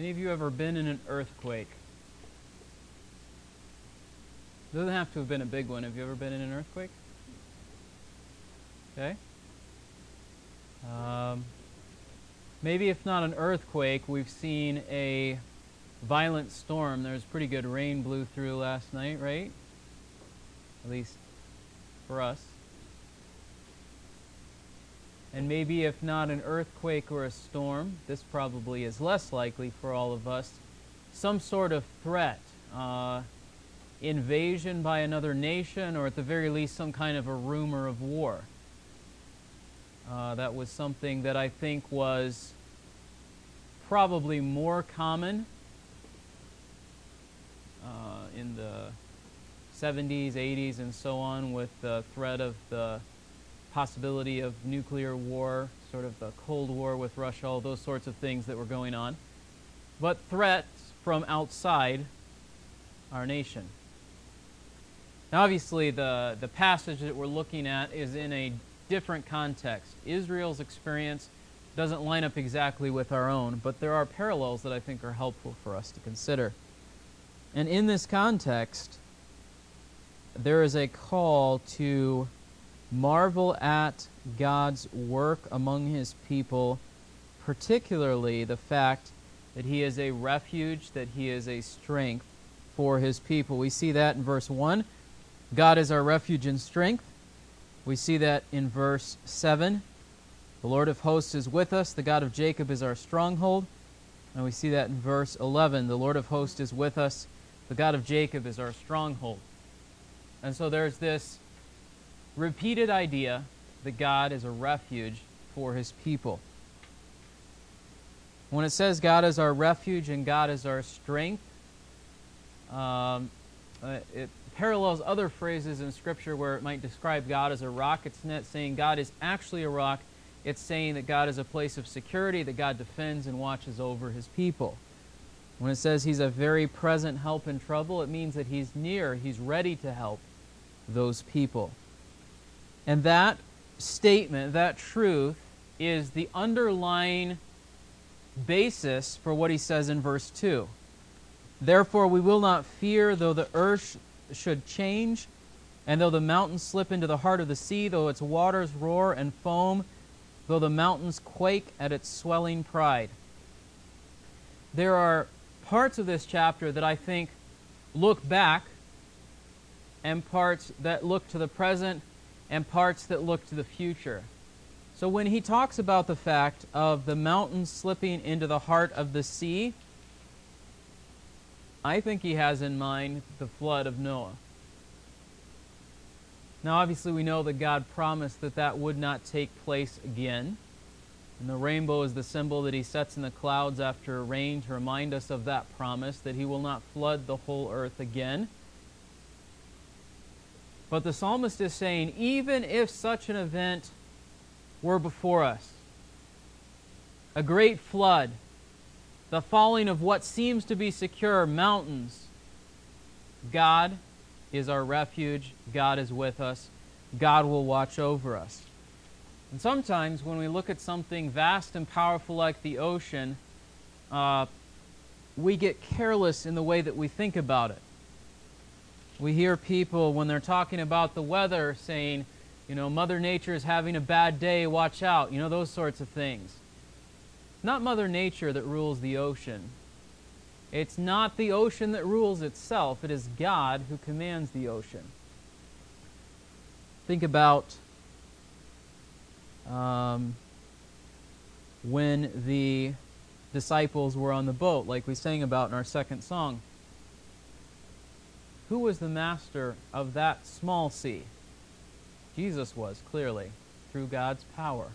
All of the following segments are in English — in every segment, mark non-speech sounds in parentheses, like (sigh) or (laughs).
Any of you ever been in an earthquake? Doesn't have to have been a big one. Have you ever been in an earthquake? Okay. Um, maybe if not an earthquake, we've seen a violent storm. There's pretty good rain blew through last night, right? At least for us. And maybe if not an earthquake or a storm, this probably is less likely for all of us, some sort of threat. Uh, invasion by another nation, or at the very least, some kind of a rumor of war. Uh, that was something that I think was probably more common uh, in the 70s, 80s, and so on, with the threat of the possibility of nuclear war, sort of the Cold War with Russia, all those sorts of things that were going on. But threats from outside our nation. Now, obviously, the, the passage that we're looking at is in a different context. Israel's experience doesn't line up exactly with our own, but there are parallels that I think are helpful for us to consider. And in this context, there is a call to marvel at God's work among his people, particularly the fact that he is a refuge, that he is a strength for his people. We see that in verse 1. God is our refuge and strength. We see that in verse 7. The Lord of hosts is with us. The God of Jacob is our stronghold. And we see that in verse 11. The Lord of hosts is with us. The God of Jacob is our stronghold. And so there's this repeated idea that God is a refuge for his people. When it says God is our refuge and God is our strength, um, uh, it parallels other phrases in Scripture where it might describe God as a rock. It's not saying God is actually a rock, it's saying that God is a place of security, that God defends and watches over his people. When it says he's a very present help in trouble, it means that he's near, he's ready to help those people. And that statement, that truth, is the underlying basis for what he says in verse 2. Therefore, we will not fear, though the earth should change, and though the mountains slip into the heart of the sea, though its waters roar and foam, though the mountains quake at its swelling pride. There are parts of this chapter that I think look back, and parts that look to the present, and parts that look to the future. So when he talks about the fact of the mountains slipping into the heart of the sea, I think he has in mind the flood of Noah. Now, obviously, we know that God promised that that would not take place again. And the rainbow is the symbol that he sets in the clouds after rain to remind us of that promise, that he will not flood the whole earth again. But the psalmist is saying, even if such an event were before us, a great flood, the falling of what seems to be secure mountains. God is our refuge. God is with us. God will watch over us. And sometimes when we look at something vast and powerful like the ocean, uh, we get careless in the way that we think about it. We hear people, when they're talking about the weather, saying, you know, Mother Nature is having a bad day, watch out, you know, those sorts of things not Mother Nature that rules the ocean. It's not the ocean that rules itself, it is God who commands the ocean. Think about um, when the disciples were on the boat, like we sang about in our second song. Who was the master of that small sea? Jesus was, clearly, through God's power.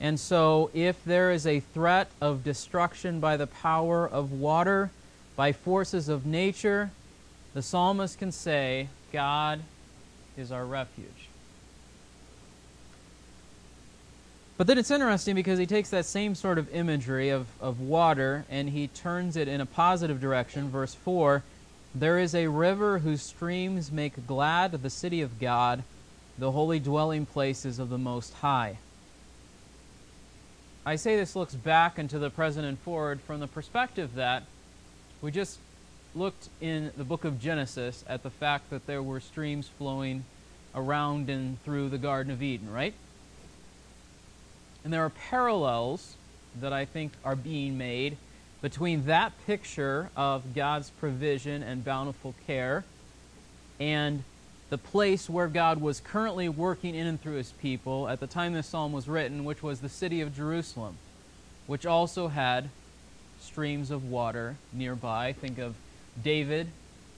And so, if there is a threat of destruction by the power of water, by forces of nature, the psalmist can say, God is our refuge. But then it's interesting because he takes that same sort of imagery of, of water and he turns it in a positive direction. Verse 4 There is a river whose streams make glad the city of God, the holy dwelling places of the Most High. I say this looks back into the present and forward from the perspective that we just looked in the book of Genesis at the fact that there were streams flowing around and through the Garden of Eden, right? And there are parallels that I think are being made between that picture of God's provision and bountiful care and the place where God was currently working in and through his people at the time this psalm was written, which was the city of Jerusalem, which also had streams of water nearby. Think of David,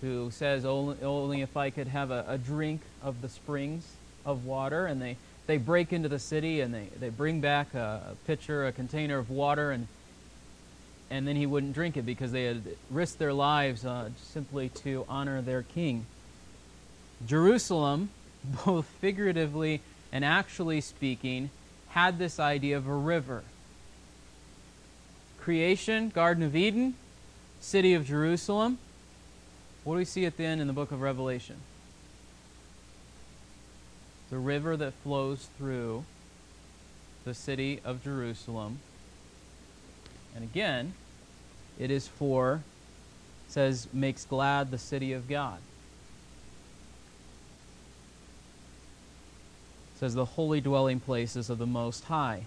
who says, Only, if I could have a, a drink of the springs of water. And they, they break into the city and they, they bring back a, a pitcher, a container of water, and, and then he wouldn't drink it because they had risked their lives uh, simply to honor their king. Jerusalem, (laughs) both figuratively and actually speaking, had this idea of a river. Creation, Garden of Eden, city of Jerusalem. What do we see at the end in the book of Revelation? The river that flows through the city of Jerusalem. And again, it is for, says, makes glad the city of God. says the holy dwelling places of the Most High.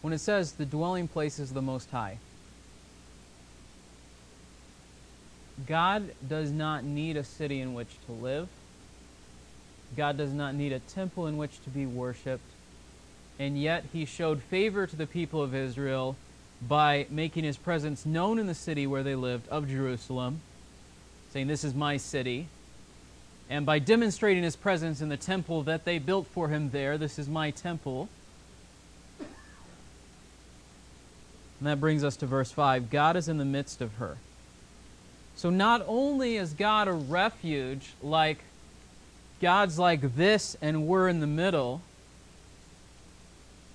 When it says the dwelling places of the Most High, God does not need a city in which to live. God does not need a temple in which to be worshiped. And yet he showed favor to the people of Israel by making his presence known in the city where they lived, of Jerusalem, saying, This is my city and by demonstrating his presence in the temple that they built for him there, this is my temple. And that brings us to verse 5 God is in the midst of her. So not only is God a refuge, like God's like this and we're in the middle,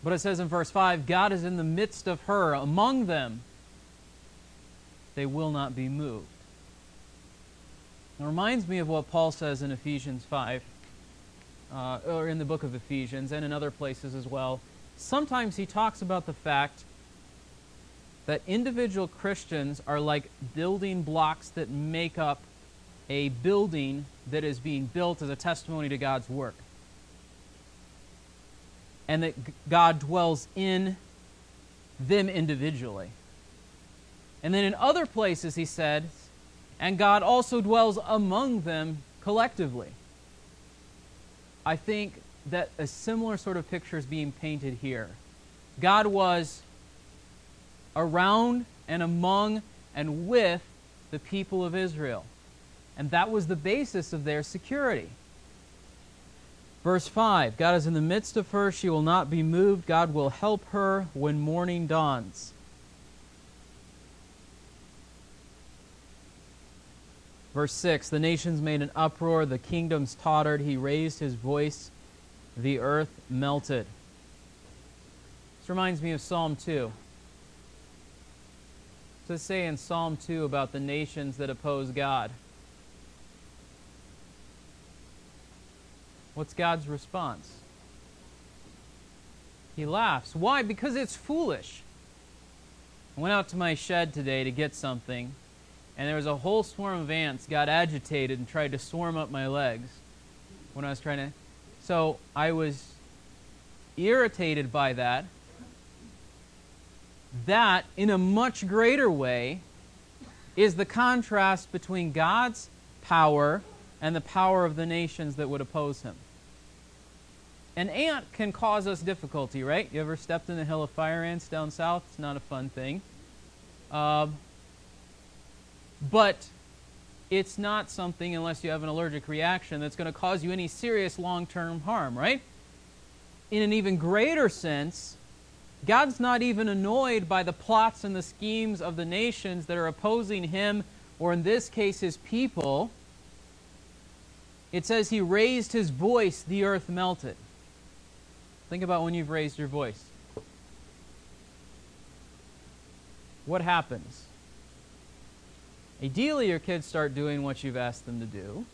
but it says in verse 5 God is in the midst of her, among them. They will not be moved. It reminds me of what Paul says in Ephesians 5, uh, or in the book of Ephesians, and in other places as well. Sometimes he talks about the fact that individual Christians are like building blocks that make up a building that is being built as a testimony to God's work. And that God dwells in them individually. And then in other places, he said, and God also dwells among them collectively. I think that a similar sort of picture is being painted here. God was around and among and with the people of Israel. And that was the basis of their security. Verse 5 God is in the midst of her, she will not be moved. God will help her when morning dawns. Verse 6 The nations made an uproar, the kingdoms tottered. He raised his voice, the earth melted. This reminds me of Psalm 2. To say in Psalm 2 about the nations that oppose God. What's God's response? He laughs. Why? Because it's foolish. I went out to my shed today to get something and there was a whole swarm of ants got agitated and tried to swarm up my legs when I was trying to. So I was irritated by that. That, in a much greater way, is the contrast between God's power and the power of the nations that would oppose him. An ant can cause us difficulty, right? You ever stepped in the hill of fire ants down south? It's not a fun thing. Uh, but it's not something, unless you have an allergic reaction, that's going to cause you any serious long term harm, right? In an even greater sense, God's not even annoyed by the plots and the schemes of the nations that are opposing him, or in this case, his people. It says he raised his voice, the earth melted. Think about when you've raised your voice. What happens? Ideally, your kids start doing what you've asked them to do.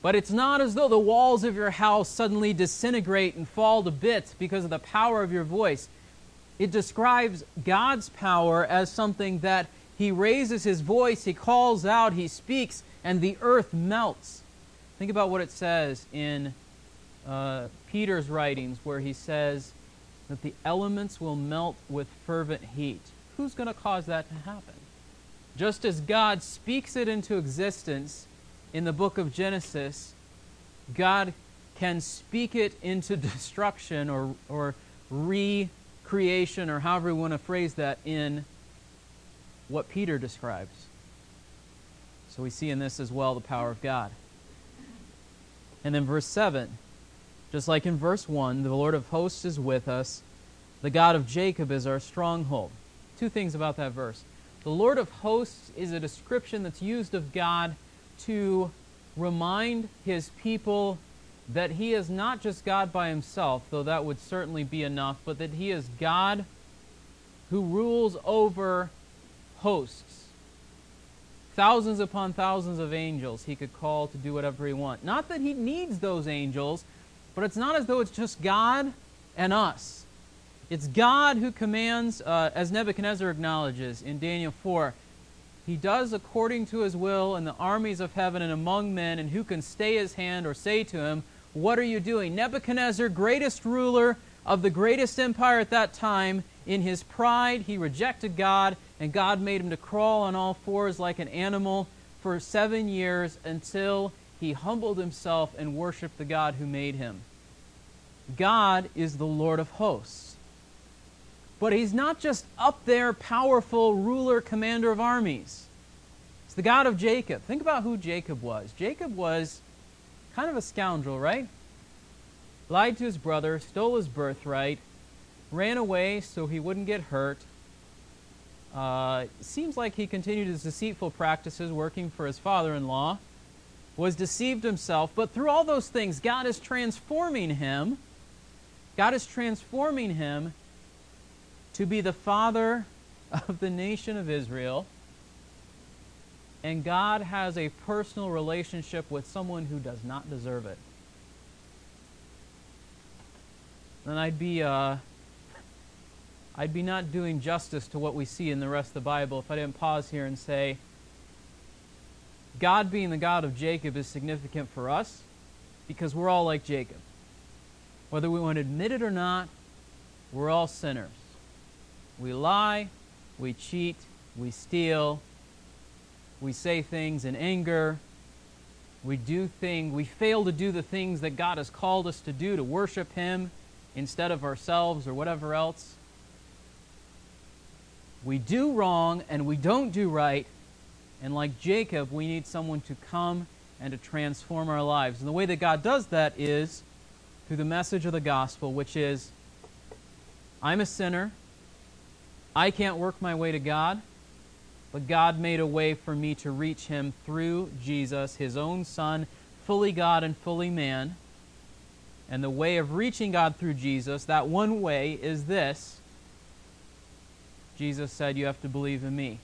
But it's not as though the walls of your house suddenly disintegrate and fall to bits because of the power of your voice. It describes God's power as something that He raises His voice, He calls out, He speaks, and the earth melts. Think about what it says in uh, Peter's writings, where he says that the elements will melt with fervent heat. Who's going to cause that to happen? Just as God speaks it into existence in the book of Genesis, God can speak it into (laughs) destruction or, or recreation, or however we want to phrase that, in what Peter describes. So we see in this as well the power of God. And then verse 7 just like in verse 1, the Lord of hosts is with us, the God of Jacob is our stronghold. Two things about that verse. The Lord of hosts is a description that's used of God to remind his people that he is not just God by himself, though that would certainly be enough, but that he is God who rules over hosts. Thousands upon thousands of angels he could call to do whatever he wants. Not that he needs those angels, but it's not as though it's just God and us. It's God who commands, uh, as Nebuchadnezzar acknowledges in Daniel 4, he does according to his will in the armies of heaven and among men, and who can stay his hand or say to him, What are you doing? Nebuchadnezzar, greatest ruler of the greatest empire at that time, in his pride, he rejected God, and God made him to crawl on all fours like an animal for seven years until he humbled himself and worshiped the God who made him. God is the Lord of hosts. But he's not just up there, powerful ruler, commander of armies. It's the God of Jacob. Think about who Jacob was. Jacob was kind of a scoundrel, right? Lied to his brother, stole his birthright, ran away so he wouldn't get hurt. Uh, seems like he continued his deceitful practices working for his father in law, was deceived himself, but through all those things, God is transforming him. God is transforming him to be the father of the nation of Israel. And God has a personal relationship with someone who does not deserve it. Then I'd be uh, I'd be not doing justice to what we see in the rest of the Bible if I didn't pause here and say, God being the God of Jacob is significant for us because we're all like Jacob. Whether we want to admit it or not, we're all sinners. We lie, we cheat, we steal, we say things in anger, we do things, we fail to do the things that God has called us to do to worship Him instead of ourselves or whatever else we do wrong and we don't do right. And like Jacob, we need someone to come and to transform our lives. And the way that God does that is through the message of the gospel, which is I'm a sinner. I can't work my way to God, but God made a way for me to reach Him through Jesus, His own Son, fully God and fully man. And the way of reaching God through Jesus, that one way is this Jesus said, You have to believe in me.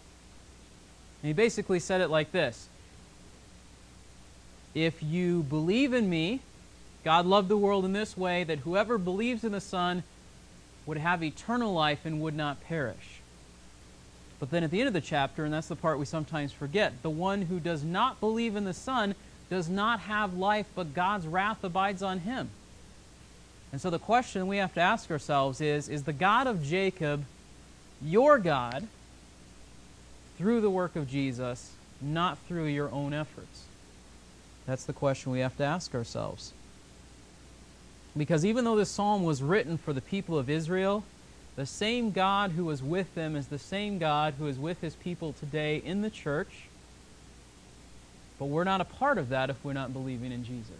And he basically said it like this If you believe in me, God loved the world in this way that whoever believes in the Son would have eternal life and would not perish. But then at the end of the chapter, and that's the part we sometimes forget, the one who does not believe in the Son does not have life, but God's wrath abides on him. And so the question we have to ask ourselves is Is the God of Jacob your God through the work of Jesus, not through your own efforts? That's the question we have to ask ourselves. Because even though this psalm was written for the people of Israel, the same God who was with them is the same God who is with his people today in the church. But we're not a part of that if we're not believing in Jesus.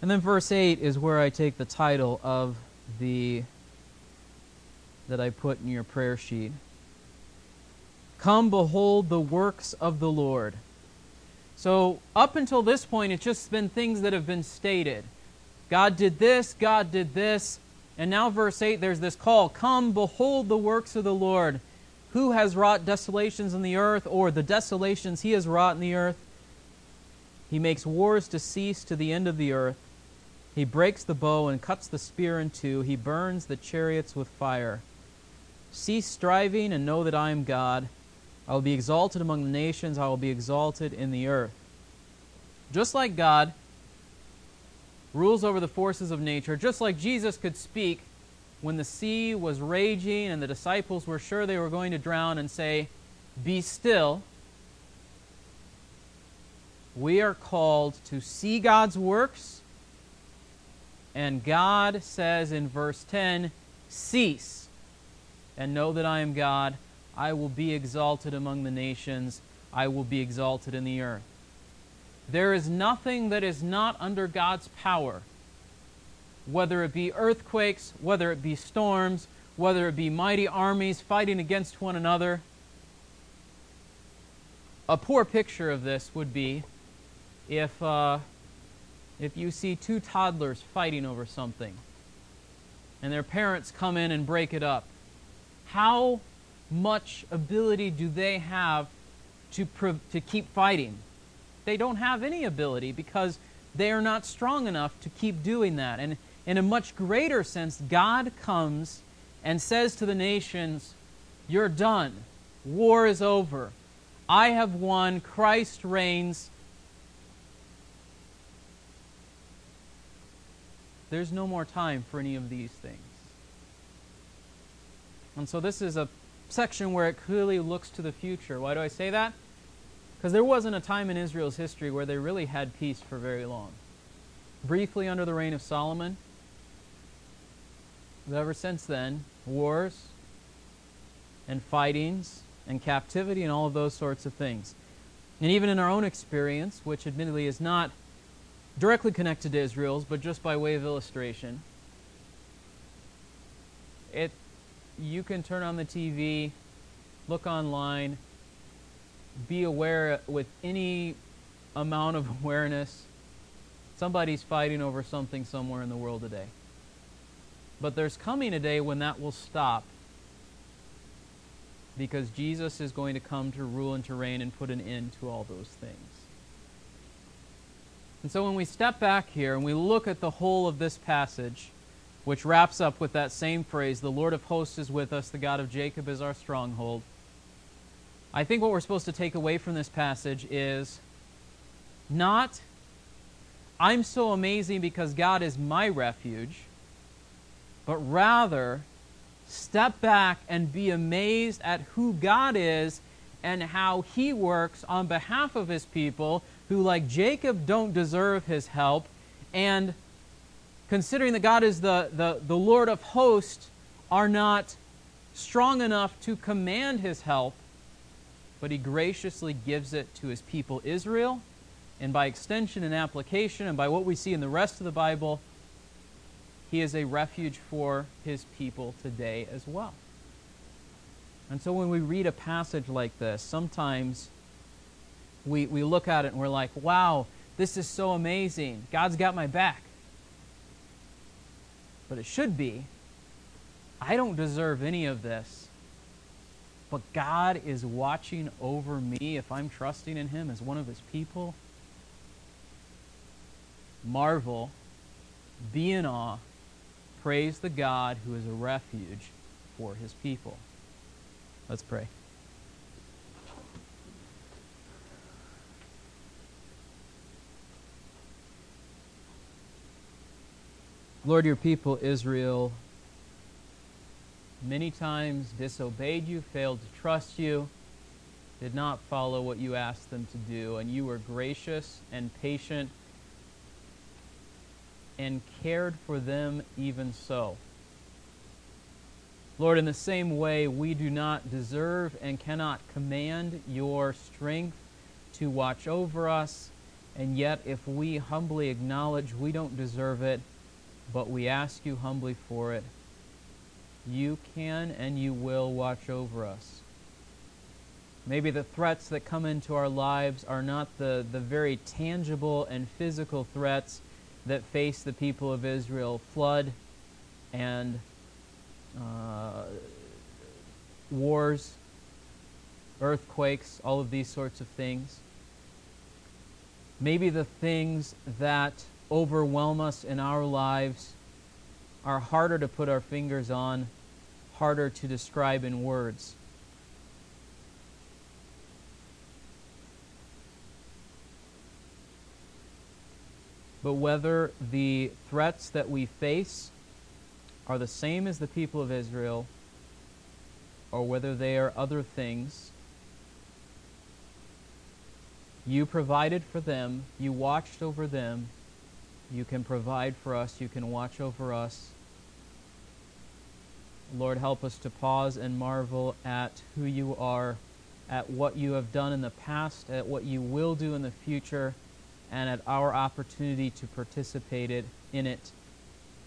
And then verse 8 is where I take the title of the that I put in your prayer sheet. Come behold the works of the Lord. So, up until this point, it's just been things that have been stated. God did this, God did this. And now, verse 8, there's this call Come, behold the works of the Lord. Who has wrought desolations in the earth, or the desolations he has wrought in the earth? He makes wars to cease to the end of the earth. He breaks the bow and cuts the spear in two. He burns the chariots with fire. Cease striving and know that I am God. I will be exalted among the nations. I will be exalted in the earth. Just like God rules over the forces of nature, just like Jesus could speak when the sea was raging and the disciples were sure they were going to drown and say, Be still. We are called to see God's works. And God says in verse 10 Cease and know that I am God. I will be exalted among the nations, I will be exalted in the earth. There is nothing that is not under God's power, whether it be earthquakes, whether it be storms, whether it be mighty armies fighting against one another. A poor picture of this would be if, uh, if you see two toddlers fighting over something and their parents come in and break it up. How much ability do they have to, to keep fighting? They don't have any ability because they are not strong enough to keep doing that. And in a much greater sense, God comes and says to the nations, You're done. War is over. I have won. Christ reigns. There's no more time for any of these things. And so this is a section where it clearly looks to the future. Why do I say that? Because there wasn't a time in Israel's history where they really had peace for very long. Briefly under the reign of Solomon, but ever since then, wars and fightings and captivity and all of those sorts of things. And even in our own experience, which admittedly is not directly connected to Israel's, but just by way of illustration, it you can turn on the TV, look online, be aware with any amount of (laughs) awareness. Somebody's fighting over something somewhere in the world today. But there's coming a day when that will stop because Jesus is going to come to rule and to reign and put an end to all those things. And so when we step back here and we look at the whole of this passage, which wraps up with that same phrase the Lord of hosts is with us, the God of Jacob is our stronghold. I think what we're supposed to take away from this passage is not, I'm so amazing because God is my refuge, but rather, step back and be amazed at who God is and how He works on behalf of His people who, like Jacob, don't deserve His help and considering that God is the, the, the Lord of hosts, are not strong enough to command his help, but he graciously gives it to his people Israel, and by extension and application, and by what we see in the rest of the Bible, he is a refuge for his people today as well. And so when we read a passage like this, sometimes we, we look at it and we're like, wow, this is so amazing. God's got my back but it should be. I don't deserve any of this. But God is watching over me if I'm trusting in Him as one of His people. Marvel, be in awe, praise the God who is a refuge for His people. Let's pray. Lord, your people, Israel, many times disobeyed you, failed to trust you, did not follow what you asked them to do, and you were gracious and patient and cared for them even so. Lord, in the same way, we do not deserve and cannot command your strength to watch over us, and yet if we humbly acknowledge we don't deserve it, but we ask you humbly for it. You can and you will watch over us. Maybe the threats that come into our lives are not the, the very tangible and physical threats that face the people of Israel flood and uh, wars, earthquakes, all of these sorts of things. Maybe the things that overwhelm us in our lives are harder to put our fingers on, harder to describe in words. But whether the threats that we face are the same as the people of Israel, or whether they are other things, you provided for them, you watched over them, you can provide for us, you can watch over us. Lord, help us to pause and marvel at who you are, at what you have done in the past, at what you will do in the future, and at our opportunity to participate in it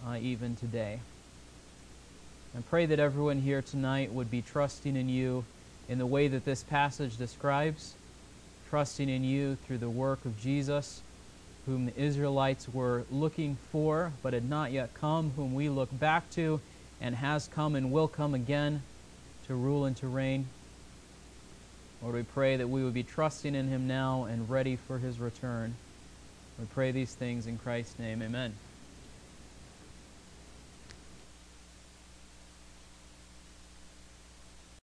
uh, even today. And pray that everyone here tonight would be trusting in you in the way that this passage describes, trusting in you through the work of Jesus, whom the Israelites were looking for but had not yet come, whom we look back to and has come and will come again to rule and to reign. Lord, we pray that we would be trusting in him now and ready for his return. We pray these things in Christ's name. Amen.